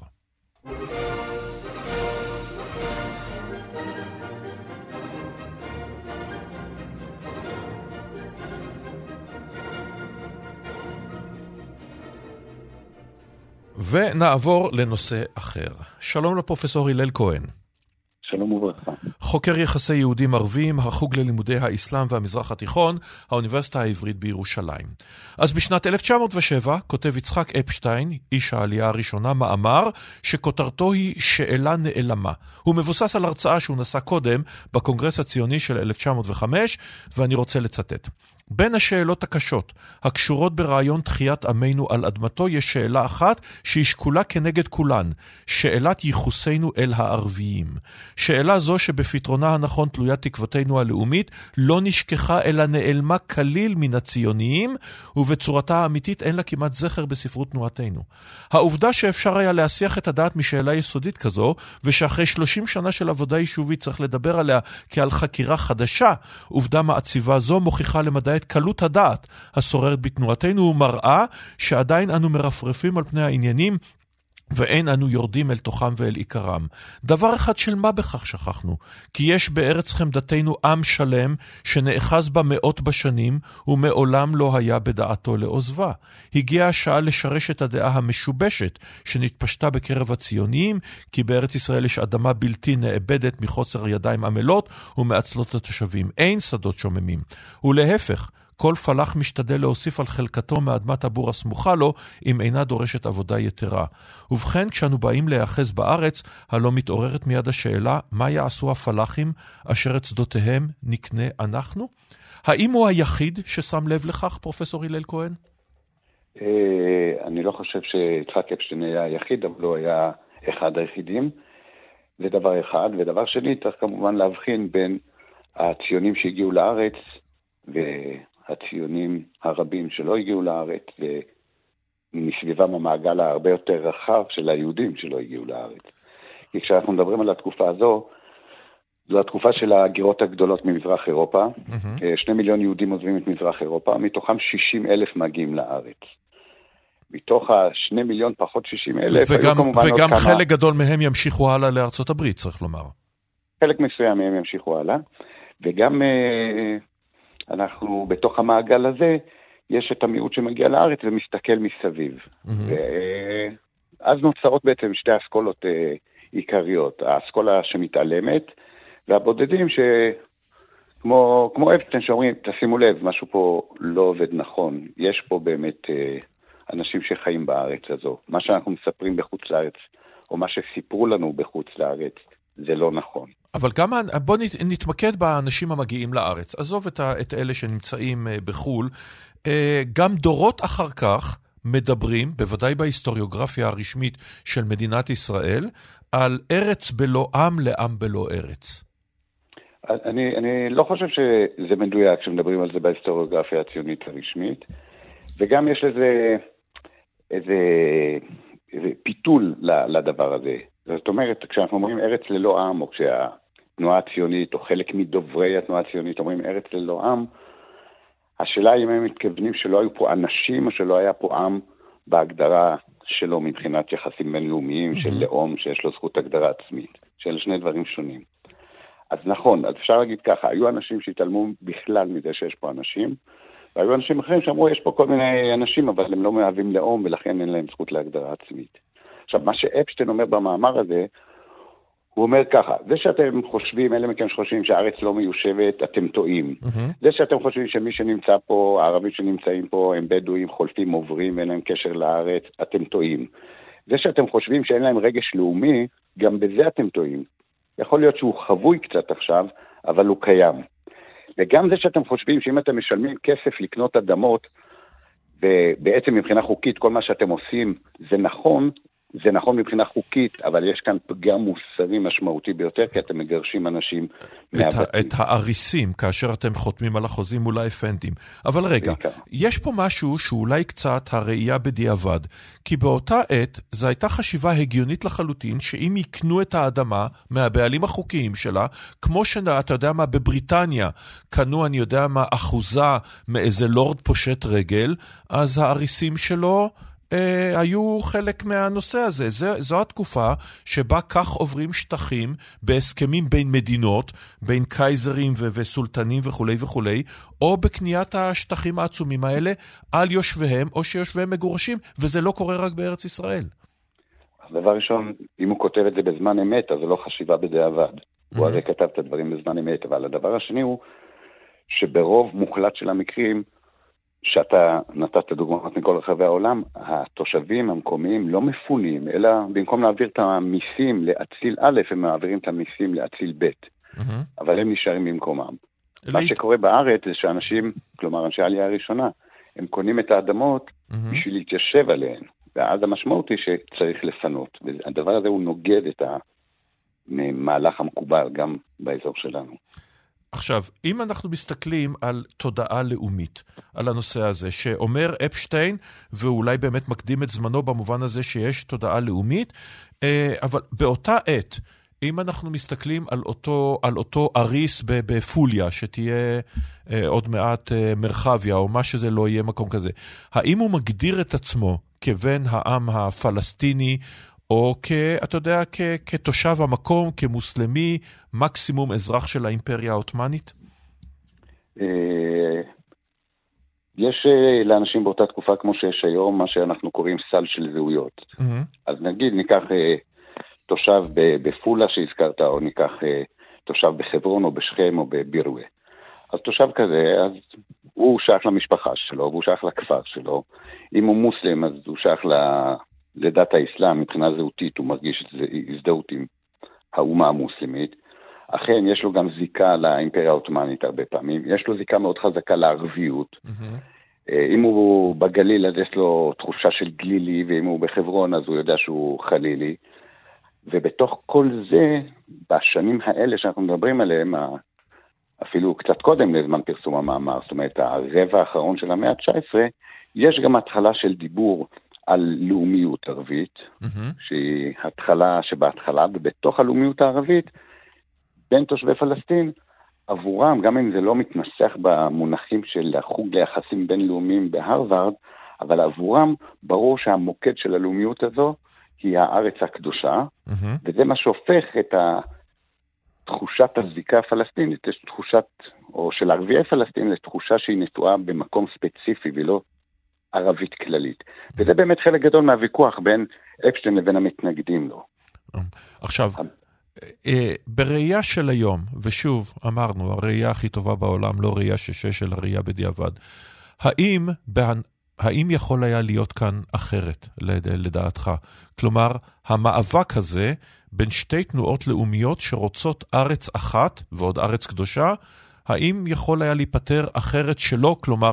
ונעבור לנושא אחר. שלום לפרופסור הלל כהן. שלום וברכה. חוקר יחסי יהודים ערבים, החוג ללימודי האסלאם והמזרח התיכון, האוניברסיטה העברית בירושלים. אז בשנת 1907 כותב יצחק אפשטיין, איש העלייה הראשונה, מאמר שכותרתו היא שאלה נעלמה. הוא מבוסס על הרצאה שהוא נשא קודם בקונגרס הציוני של 1905, ואני רוצה לצטט. בין השאלות הקשות הקשורות ברעיון תחיית עמנו על אדמתו יש שאלה אחת שהיא שקולה כנגד כולן, שאלת ייחוסנו אל הערביים. שאלה זו שבפתרונה הנכון תלויה תקוותנו הלאומית, לא נשכחה אלא נעלמה כליל מן הציוניים, ובצורתה האמיתית אין לה כמעט זכר בספרות תנועתנו. העובדה שאפשר היה להסיח את הדעת משאלה יסודית כזו, ושאחרי 30 שנה של עבודה יישובית צריך לדבר עליה כעל חקירה חדשה, עובדה מעציבה זו מוכיחה למדי את קלות הדעת השוררת בתנועתנו ומראה שעדיין אנו מרפרפים על פני העניינים ואין אנו יורדים אל תוכם ואל עיקרם. דבר אחד של מה בכך שכחנו, כי יש בארץ חמדתנו עם שלם, שנאחז בה מאות בשנים, ומעולם לא היה בדעתו לעוזבה. הגיעה השעה לשרש את הדעה המשובשת, שנתפשטה בקרב הציוניים, כי בארץ ישראל יש אדמה בלתי נאבדת מחוסר ידיים עמלות ומעצלות התושבים. אין שדות שוממים. ולהפך, כל פלח משתדל להוסיף על חלקתו מאדמת הבור הסמוכה לו, אם אינה דורשת עבודה יתרה. ובכן, כשאנו באים להיאחז בארץ, הלא מתעוררת מיד השאלה, מה יעשו הפלחים אשר את שדותיהם נקנה אנחנו? האם הוא היחיד ששם לב לכך, פרופסור הלל כהן? אה, אני לא חושב שיצחק אפשטיין היה היחיד, אבל הוא היה אחד היחידים. זה דבר אחד. ודבר שני, צריך כמובן להבחין בין הציונים שהגיעו לארץ, הציונים הרבים שלא הגיעו לארץ, ומסביבם המעגל ההרבה יותר רחב של היהודים שלא הגיעו לארץ. כי כשאנחנו מדברים על התקופה הזו, זו התקופה של ההגירות הגדולות ממזרח אירופה. Mm-hmm. שני מיליון יהודים עוזבים את מזרח אירופה, מתוכם 60 אלף מגיעים לארץ. מתוך השני מיליון פחות 60 אלף, וגם, וגם חלק כמה... גדול מהם ימשיכו הלאה לארצות הברית, צריך לומר. חלק מסוים מהם ימשיכו הלאה, וגם אה, אנחנו, בתוך המעגל הזה, יש את המיעוט שמגיע לארץ ומסתכל מסביב. Mm-hmm. ואז נוצרות בעצם שתי אסכולות אה, עיקריות, האסכולה שמתעלמת, והבודדים ש... כמו, כמו אפשטיין שאומרים, תשימו לב, משהו פה לא עובד נכון. יש פה באמת אה, אנשים שחיים בארץ הזו. מה שאנחנו מספרים בחוץ לארץ, או מה שסיפרו לנו בחוץ לארץ, זה לא נכון. אבל גם, בוא נתמקד באנשים המגיעים לארץ. עזוב את, ה, את אלה שנמצאים אה, בחו"ל. אה, גם דורות אחר כך מדברים, בוודאי בהיסטוריוגרפיה הרשמית של מדינת ישראל, על ארץ בלא עם לעם בלא ארץ. אני, אני לא חושב שזה מדויק כשמדברים על זה בהיסטוריוגרפיה הציונית הרשמית, וגם יש לזה איזה, איזה פיתול לדבר הזה. זאת אומרת, כשאנחנו אומרים ארץ ללא עם, או כשהתנועה הציונית, או חלק מדוברי התנועה הציונית אומרים ארץ ללא עם, השאלה היא אם הם מתכוונים שלא היו פה אנשים, או שלא היה פה עם בהגדרה שלו מבחינת יחסים בינלאומיים של לאום שיש לו זכות הגדרה עצמית, שאלה שני דברים שונים. אז נכון, אז אפשר להגיד ככה, היו אנשים שהתעלמו בכלל מזה שיש פה אנשים, והיו אנשים אחרים שאמרו, יש פה כל מיני אנשים, אבל הם לא מהווים לאום, ולכן אין להם זכות להגדרה עצמית. עכשיו, מה שאפשטיין אומר במאמר הזה, הוא אומר ככה, זה שאתם חושבים, אלה מכם שחושבים שהארץ לא מיושבת, אתם טועים. Mm-hmm. זה שאתם חושבים שמי שנמצא פה, הערבים שנמצאים פה, הם בדואים, חולפים, עוברים, אין להם קשר לארץ, אתם טועים. זה שאתם חושבים שאין להם רגש לאומי, גם בזה אתם טועים. יכול להיות שהוא חבוי קצת עכשיו, אבל הוא קיים. וגם זה שאתם חושבים שאם אתם משלמים כסף לקנות אדמות, ובעצם מבחינה חוקית כל מה שאתם עושים זה נכון, זה נכון מבחינה חוקית, אבל יש כאן פגם מוסרי משמעותי ביותר, כי אתם מגרשים אנשים מהבתים. את האריסים, כאשר אתם חותמים על החוזים מול האפנדים. אבל רגע, בעיקר. יש פה משהו שאולי קצת הראייה בדיעבד, כי באותה עת זו הייתה חשיבה הגיונית לחלוטין, שאם יקנו את האדמה מהבעלים החוקיים שלה, כמו שאתה יודע מה, בבריטניה קנו, אני יודע מה, אחוזה מאיזה לורד פושט רגל, אז האריסים שלו... אה, היו חלק מהנושא הזה. זה, זו התקופה שבה כך עוברים שטחים בהסכמים בין מדינות, בין קייזרים ו- וסולטנים וכולי וכולי, או בקניית השטחים העצומים האלה על יושביהם, או שיושביהם מגורשים, וזה לא קורה רק בארץ ישראל. דבר ראשון, אם הוא כותב את זה בזמן אמת, אז זה לא חשיבה בדיעבד. Mm-hmm. הוא הרי כתב את הדברים בזמן אמת, אבל הדבר השני הוא שברוב מוחלט של המקרים, שאתה נתת דוגמאות מכל רחבי העולם, התושבים המקומיים לא מפונים, אלא במקום להעביר את המיסים לאציל א', הם מעבירים את המיסים לאציל ב', mm-hmm. אבל הם נשארים במקומם. מה שקורה בארץ זה שאנשים, כלומר אנשי העלייה הראשונה, הם קונים את האדמות mm-hmm. בשביל להתיישב עליהן, ואז המשמעות היא שצריך לפנות. והדבר הזה הוא נוגד את המהלך המקובל גם באזור שלנו. עכשיו, אם אנחנו מסתכלים על תודעה לאומית, על הנושא הזה, שאומר אפשטיין, ואולי באמת מקדים את זמנו במובן הזה שיש תודעה לאומית, אה, אבל באותה עת, אם אנחנו מסתכלים על אותו, על אותו אריס בפוליה, שתהיה אה, עוד מעט אה, מרחביה, או מה שזה לא יהיה מקום כזה, האם הוא מגדיר את עצמו כבן העם הפלסטיני, או כ... אתה יודע, כ, כתושב המקום, כמוסלמי, מקסימום אזרח של האימפריה העות'מאנית? אה, יש אה, לאנשים באותה תקופה, כמו שיש היום, מה שאנחנו קוראים סל של זהויות. Mm-hmm. אז נגיד, ניקח אה, תושב בפולה שהזכרת, או ניקח תושב בחברון, או בשכם, או בבירווה. אז תושב כזה, אז הוא שייך למשפחה שלו, והוא שייך לכפר שלו. אם הוא מוסלם, אז הוא שייך לדת האסלאם, מבחינה זהותית הוא מרגיש הזדהות עם האומה המוסלמית. אכן, יש לו גם זיקה לאימפריה העות'מאנית הרבה פעמים. יש לו זיקה מאוד חזקה לערביות. Mm-hmm. אם הוא בגליל, אז יש לו תחושה של גלילי, ואם הוא בחברון, אז הוא יודע שהוא חלילי. ובתוך כל זה, בשנים האלה שאנחנו מדברים עליהם, אפילו קצת קודם לזמן פרסום המאמר, זאת אומרת, הרבע האחרון של המאה ה-19, יש גם התחלה של דיבור על לאומיות ערבית, mm-hmm. שהיא התחלה שבהתחלה, ובתוך הלאומיות הערבית, בין תושבי פלסטין, עבורם, גם אם זה לא מתנסח במונחים של החוג ליחסים בינלאומיים בהרווארד, אבל עבורם ברור שהמוקד של הלאומיות הזו היא הארץ הקדושה, mm-hmm. וזה מה שהופך את תחושת הזיקה הפלסטינית, יש תחושת, או של ערביי פלסטין, לתחושה שהיא נטועה במקום ספציפי ולא ערבית כללית. וזה באמת חלק גדול מהוויכוח בין אפשטיין לבין המתנגדים לו. עכשיו, אה, בראייה של היום, ושוב, אמרנו, הראייה הכי טובה בעולם, לא ראייה שש, אלא ראייה בדיעבד, האם, האם יכול היה להיות כאן אחרת, לדעתך? כלומר, המאבק הזה בין שתי תנועות לאומיות שרוצות ארץ אחת, ועוד ארץ קדושה, האם יכול היה להיפטר אחרת שלא, כלומר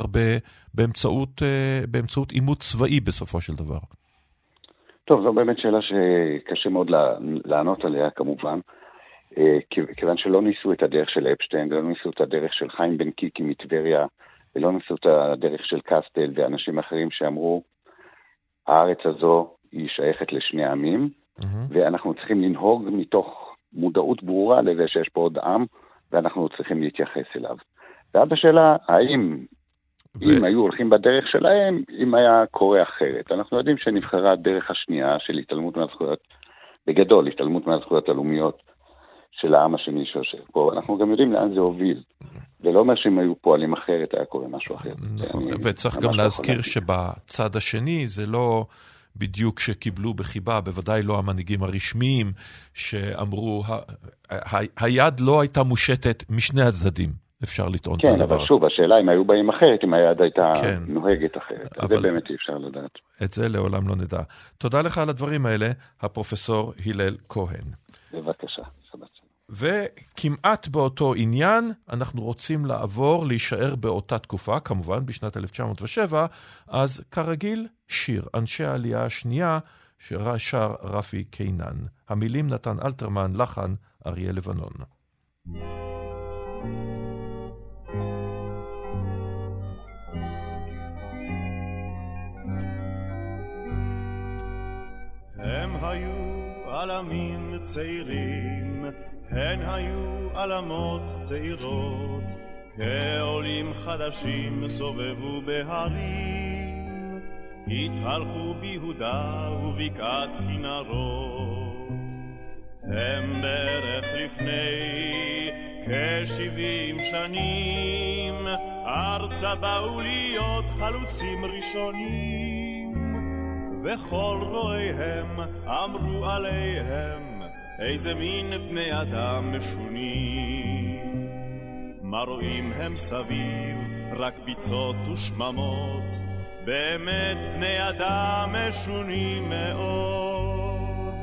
באמצעות, אה, באמצעות עימות צבאי בסופו של דבר? טוב, זו באמת שאלה שקשה מאוד לענות עליה כמובן, אה, כיוון שלא ניסו את הדרך של אפשטיין, ולא ניסו את הדרך של חיים בן קיקי מטבריה, ולא ניסו את הדרך של קסטל ואנשים אחרים שאמרו, הארץ הזו היא שייכת לשני עמים, mm-hmm. ואנחנו צריכים לנהוג מתוך מודעות ברורה לזה שיש פה עוד עם, ואנחנו צריכים להתייחס אליו. ואז השאלה, האם ו... אם היו הולכים בדרך שלהם, אם היה קורה אחרת. אנחנו יודעים שנבחרה הדרך השנייה של התעלמות מהזכויות, בגדול, התעלמות מהזכויות הלאומיות של העם השני שיושב פה. אנחנו גם יודעים לאן זה הוביל. זה לא אומר שאם היו פועלים אחרת, היה קורה משהו אחר. נכון, וצריך גם להזכיר שבצד השני זה לא... בדיוק שקיבלו בחיבה, בוודאי לא המנהיגים הרשמיים, שאמרו, היד לא הייתה מושטת משני הצדדים. אפשר לטעון כן, את הדבר. כן, אבל שוב, השאלה אם היו באים אחרת, אם היד הייתה כן. נוהגת אחרת. אבל... זה באמת אי אפשר לדעת. את זה לעולם לא נדע. תודה לך על הדברים האלה, הפרופסור הלל כהן. בבקשה, וכמעט באותו עניין, אנחנו רוצים לעבור, להישאר באותה תקופה, כמובן, בשנת 1907, אז כרגיל, שיר, אנשי העלייה השנייה, ששר רפי קינן. המילים נתן אלתרמן, לחן אריה לבנון. הם היו עלמים צעירים הן היו עלמות צעירות, כעולים חדשים סובבו בהרים, התהלכו ביהודה ובקעת כנרות. הם בערך לפני כשבעים שנים, ארצה באו להיות חלוצים ראשונים, וכל רואיהם אמרו עליהם איזה מין בני אדם משונים. מה רואים הם סביב? רק ביצות ושממות, באמת בני אדם משונים מאוד.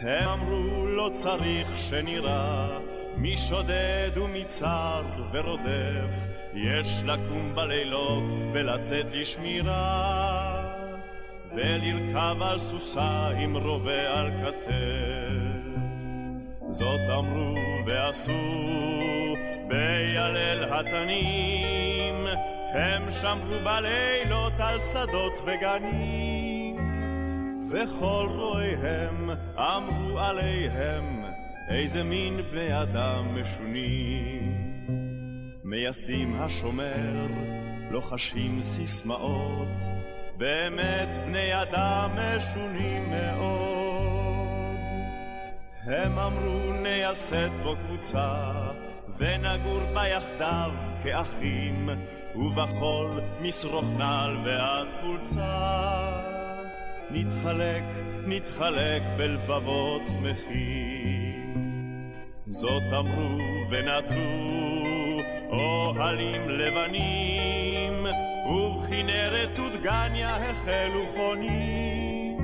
הם אמרו לא צריך שנראה מי שודד ומצר ורודף, יש לקום בלילות ולצאת לשמירה, ולרכב על סוסה עם רובה על כתף. זאת אמרו ועשו בילל התנים, הם שמרו בלילות על שדות וגנים, וכל רואיהם אמרו עליהם איזה מין בני אדם משונים. מייסדים השומר לוחשים סיסמאות באמת בני אדם משונים מאוד. הם אמרו נייסד פה קבוצה, ונגור בה יחדיו כאחים, ובכל משרוך נעל ועד חולצה. נתחלק, נתחלק בלבבות שמחים. זאת אמרו ונטלו אוהלים לבנים, ובכנרת ודגניה החלו חונים,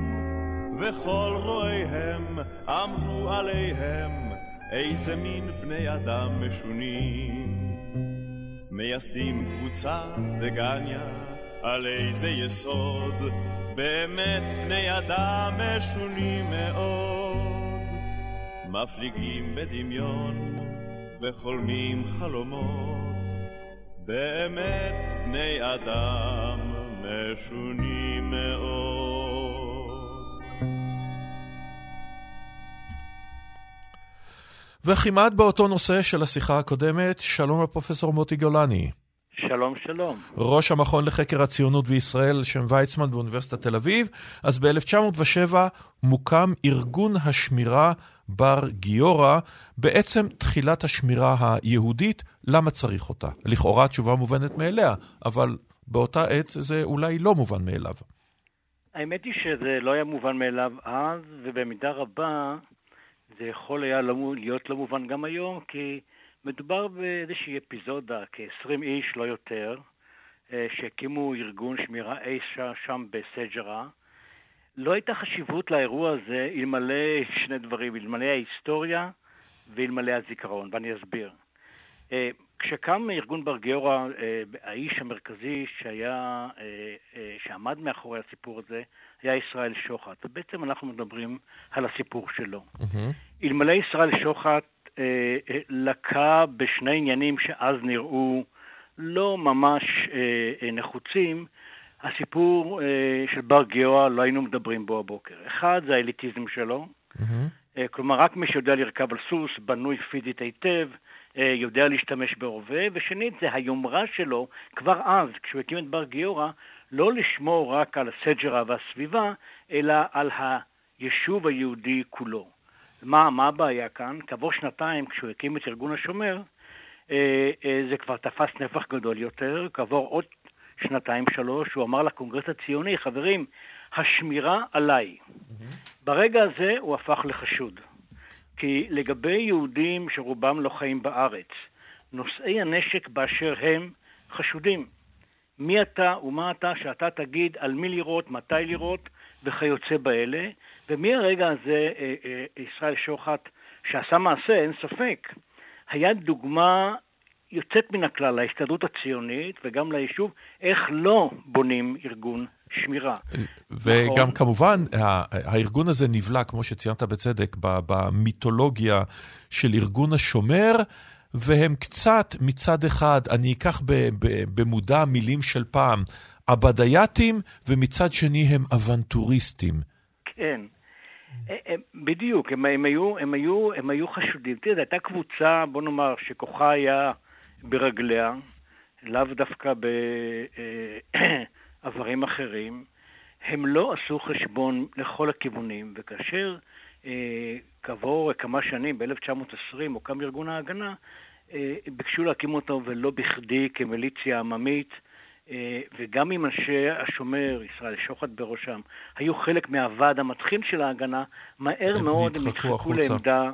וכל רואיהם אמרו עליהם, איזה מין בני אדם משונים. מייסדים קבוצה דגניה, על איזה יסוד, באמת בני אדם משונים מאוד. מפליגים בדמיון וחולמים חלומות, באמת בני אדם משונים מאוד. וכמעט באותו נושא של השיחה הקודמת, שלום לפרופסור מוטי גולני. שלום, שלום. ראש המכון לחקר הציונות וישראל, שם ויצמן באוניברסיטת תל אביב. אז ב-1907 מוקם ארגון השמירה בר גיורא, בעצם תחילת השמירה היהודית, למה צריך אותה? לכאורה התשובה מובנת מאליה, אבל באותה עת זה אולי לא מובן מאליו. האמת היא שזה לא היה מובן מאליו אז, ובמידה רבה זה יכול היה לא להיות לא מובן גם היום, כי מדובר באיזושהי אפיזודה, כ-20 איש, לא יותר, אה, שהקימו ארגון שמירה אי שם בסג'רה. לא הייתה חשיבות לאירוע הזה אלמלא שני דברים, אלמלא ההיסטוריה ואלמלא הזיכרון, ואני אסביר. אה, כשקם ארגון בר גיורא, אה, האיש המרכזי שהיה, שעמד מאחורי הסיפור הזה, היה ישראל שוחט. ובעצם אנחנו מדברים על הסיפור שלו. Mm-hmm. אלמלא ישראל שוחט אה, אה, לקה בשני עניינים שאז נראו לא ממש אה, נחוצים, הסיפור של בר גיורא, לא היינו מדברים בו הבוקר. אחד, זה האליטיזם שלו. Mm-hmm. כלומר, רק מי שיודע לרכב על סוס, בנוי פיזית היטב, יודע להשתמש בהווה, ושנית, זה היומרה שלו, כבר אז, כשהוא הקים את בר גיורא, לא לשמור רק על הסג'רה והסביבה, אלא על היישוב היהודי כולו. מה, מה הבעיה כאן? כעבור שנתיים, כשהוא הקים את ארגון השומר, אה, אה, זה כבר תפס נפח גדול יותר. כעבור עוד שנתיים, שלוש, הוא אמר לקונגרס הציוני, חברים, השמירה עליי. Mm-hmm. ברגע הזה הוא הפך לחשוד. כי לגבי יהודים שרובם לא חיים בארץ, נושאי הנשק באשר הם חשודים. מי אתה ומה אתה שאתה תגיד על מי לירות, מתי לירות וכיוצא באלה, ומהרגע הזה אה, אה, ישראל שוחט, שעשה מעשה, אין ספק, היה דוגמה יוצאת מן הכלל להסתדרות הציונית וגם ליישוב, איך לא בונים ארגון שמירה. וגם נכון. כמובן, הארגון הזה נבלע, כמו שציינת בצדק, במיתולוגיה של ארגון השומר, והם קצת, מצד אחד, אני אקח במודע מילים של פעם, עבדייתים, ומצד שני הם אוונטוריסטים. כן. אה, אה, בדיוק, הם, הם, היו, הם, היו, הם היו חשודים. תראה, זו הייתה קבוצה, בוא נאמר, שכוחה היה ברגליה, לאו דווקא בעברים אחרים. הם לא עשו חשבון לכל הכיוונים, וכאשר אה, כעבור כמה שנים, ב-1920, הוקם ארגון ההגנה, אה, ביקשו להקים אותו, ולא בכדי, כמיליציה עממית, אה, וגם אם אנשי השומר, ישראל שוחט בראשם, היו חלק מהוועד המתחיל של ההגנה, מהר מאוד הם נדחקו לעמדה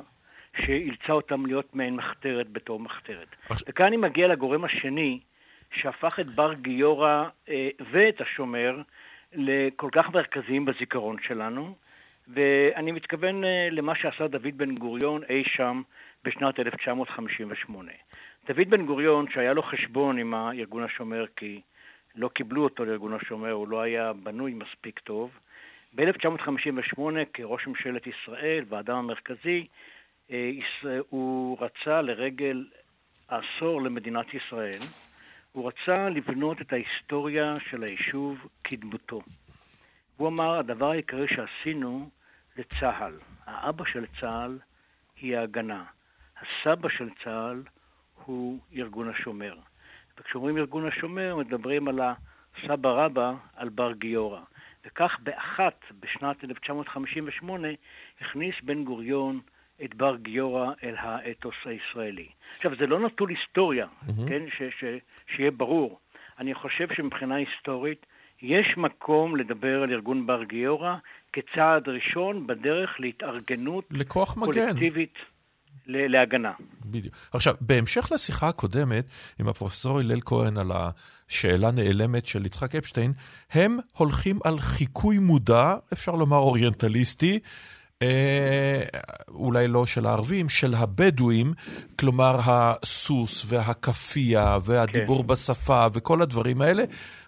שאילצה אותם להיות מעין מחתרת בתור מחתרת. וכאן אני מגיע לגורם השני, שהפך את בר גיורא אה, ואת השומר לכל כך מרכזיים בזיכרון שלנו, ואני מתכוון אה, למה שעשה דוד בן גוריון אי שם בשנת 1958. דוד בן גוריון, שהיה לו חשבון עם הארגון השומר, כי לא קיבלו אותו לארגון השומר, הוא לא היה בנוי מספיק טוב. ב-1958, כראש ממשלת ישראל והאדם המרכזי, אה, הוא רצה לרגל העשור למדינת ישראל, הוא רצה לבנות את ההיסטוריה של היישוב כדמותו. הוא אמר, הדבר העיקרי שעשינו זה צה"ל. האבא של צה"ל היא ההגנה. הסבא של צה"ל הוא ארגון השומר. וכשאומרים ארגון השומר, מדברים על סבא רבא על בר גיורא. וכך באחת, בשנת 1958, הכניס בן גוריון את בר גיורא אל האתוס הישראלי. עכשיו, זה לא נטול היסטוריה, mm-hmm. כן? ש, ש, שיהיה ברור. אני חושב שמבחינה היסטורית יש מקום לדבר על ארגון בר גיורא כצעד ראשון בדרך להתארגנות לכוח מגן. קולקטיבית להגנה. בדיוק. עכשיו, בהמשך לשיחה הקודמת עם הפרופסור הלל כהן על השאלה נעלמת של יצחק אפשטיין, הם הולכים על חיקוי מודע, אפשר לומר אוריינטליסטי, אולי לא של הערבים, של הבדואים, כלומר הסוס והכאפיה והדיבור כן. בשפה וכל הדברים האלה,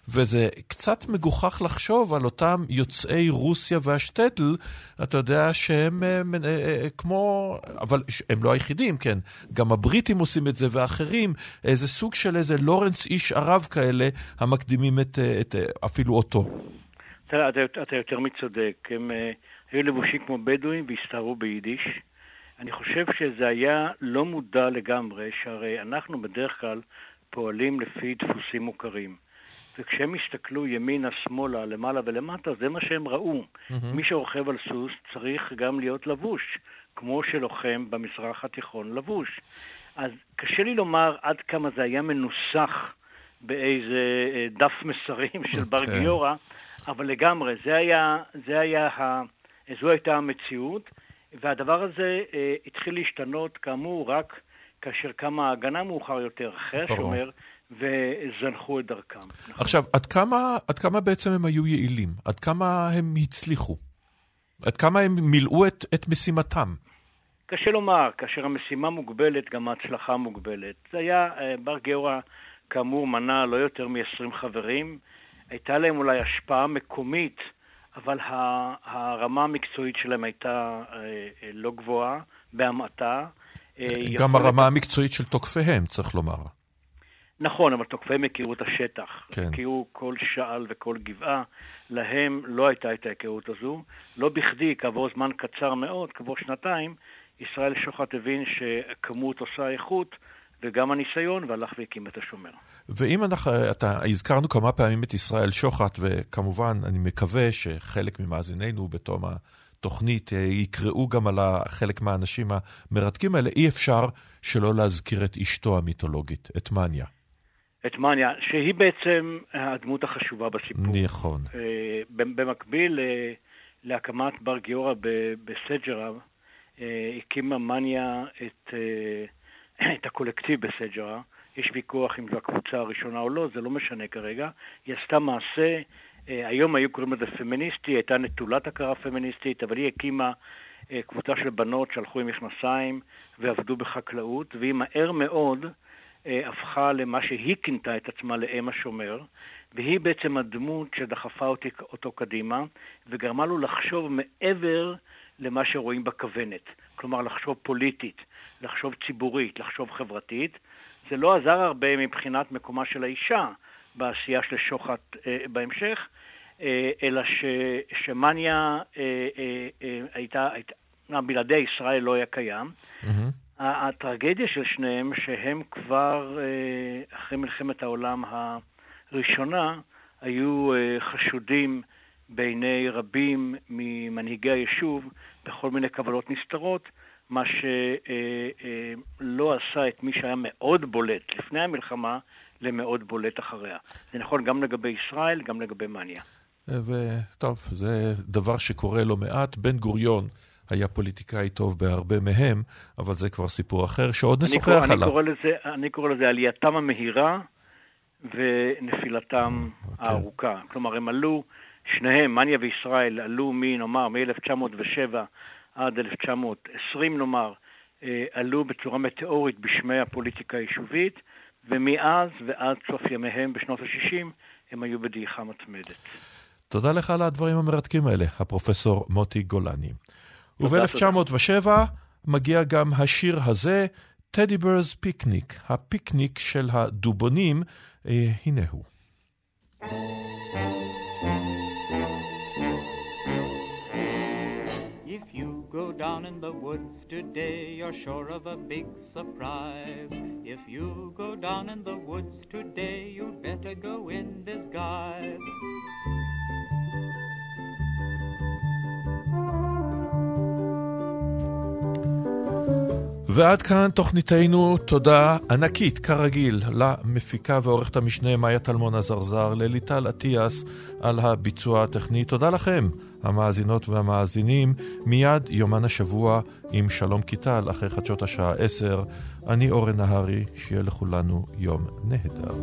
וזה קצת מגוחך לחשוב על אותם יוצאי רוסיה והשטטל, אתה יודע שהם אה, אה, אה, כמו, אבל הם לא היחידים, כן, גם הבריטים עושים את זה ואחרים, איזה סוג של איזה לורנס איש ערב כאלה, המקדימים את, את אפילו אותו. אתה, אתה, אתה יותר מצודק, הם... היו לבושים כמו בדואים והסתערו ביידיש. אני חושב שזה היה לא מודע לגמרי, שהרי אנחנו בדרך כלל פועלים לפי דפוסים מוכרים. וכשהם הסתכלו ימינה, שמאלה, למעלה ולמטה, זה מה שהם ראו. Mm-hmm. מי שרוכב על סוס צריך גם להיות לבוש, כמו שלוחם במזרח התיכון לבוש. אז קשה לי לומר עד כמה זה היה מנוסח באיזה אה, דף מסרים של בר כן. גיורא, אבל לגמרי, זה היה, זה היה ה... זו הייתה המציאות, והדבר הזה אה, התחיל להשתנות, כאמור, רק כאשר קמה ההגנה מאוחר יותר, אחרי השומר, וזנחו את דרכם. נכון. עכשיו, עד כמה, עד כמה בעצם הם היו יעילים? עד כמה הם הצליחו? עד כמה הם מילאו את, את משימתם? קשה לומר, כאשר המשימה מוגבלת, גם ההצלחה מוגבלת. זה היה, אה, בר גיורא, כאמור, מנה לא יותר מ-20 חברים. הייתה להם אולי השפעה מקומית אבל הרמה המקצועית שלהם הייתה אה, אה, לא גבוהה, בהמעטה. אה, גם הרמה המקצועית של תוקפיהם, צריך לומר. נכון, אבל תוקפיהם הכירו את השטח. כן. הכירו כל שעל וכל גבעה. להם לא הייתה את ההיכרות הזו. לא בכדי, כעבור זמן קצר מאוד, כעבור שנתיים, ישראל שוחט הבין שכמות עושה איכות, וגם הניסיון, והלך והקים את השומר. ואם אנחנו, אתה, הזכרנו כמה פעמים את ישראל שוחט, וכמובן, אני מקווה שחלק ממאזיננו בתום התוכנית אה, יקראו גם על חלק מהאנשים המרתקים האלה, אי אפשר שלא להזכיר את אשתו המיתולוגית, את מניה. את מניה, שהיא בעצם הדמות החשובה בסיפור. נכון. אה, במקביל אה, להקמת בר גיורא בסג'רה, הקימה מניה את... את הקולקטיב בסג'רה. יש ויכוח אם זו הקבוצה הראשונה או לא, זה לא משנה כרגע. היא עשתה מעשה, אה, היום היו קוראים לזה פמיניסטי, הייתה נטולת הכרה פמיניסטית, אבל היא הקימה אה, קבוצה של בנות שהלכו עם מכנסיים ועבדו בחקלאות, והיא מהר מאוד אה, הפכה למה שהיא כינתה את עצמה לאם השומר, והיא בעצם הדמות שדחפה אותי, אותו קדימה, וגרמה לו לחשוב מעבר למה שרואים בכוונת. כלומר, לחשוב פוליטית, לחשוב ציבורית, לחשוב חברתית. זה לא עזר הרבה מבחינת מקומה של האישה בעשייה של שוחט אה, בהמשך, אה, אלא ש, שמניה אה, אה, אה, הייתה, הייתה, בלעדי ישראל לא היה קיים. Mm-hmm. הטרגדיה של שניהם, שהם כבר אה, אחרי מלחמת העולם הראשונה, היו אה, חשודים בעיני רבים ממנהיגי היישוב בכל מיני קבלות נסתרות, מה שלא עשה את מי שהיה מאוד בולט לפני המלחמה למאוד בולט אחריה. זה נכון גם לגבי ישראל, גם לגבי מניה. וטוב, זה דבר שקורה לא מעט. בן גוריון היה פוליטיקאי טוב בהרבה מהם, אבל זה כבר סיפור אחר, שעוד נשוחח עליו. אני קורא לזה, אני קורא לזה עלייתם המהירה ונפילתם okay. אוקיי. הארוכה. כלומר, הם עלו שניהם, מניה וישראל, עלו מנאמר מ-1907 עד 1920 נאמר, אה, עלו בצורה מטאורית בשמי הפוליטיקה היישובית, ומאז ועד סוף ימיהם בשנות ה-60 הם היו בדעיכה מתמדת. תודה לך על הדברים המרתקים האלה, הפרופסור מוטי גולני. וב-1907 מגיע גם השיר הזה, טדי ברס פיקניק, הפיקניק של הדובונים, אה, הנה הוא. Go down in the woods today, you're sure of a big surprise. If you go down in the woods today, you'd better go in disguise. ועד כאן תוכניתנו, תודה ענקית, כרגיל, למפיקה ועורכת המשנה מאיה טלמון עזרזר, לליטל אטיאס על הביצוע הטכני. תודה לכם, המאזינות והמאזינים. מיד יומן השבוע עם שלום קיטל, אחרי חדשות השעה 10. אני אורן נהרי, שיהיה לכולנו יום נהדר.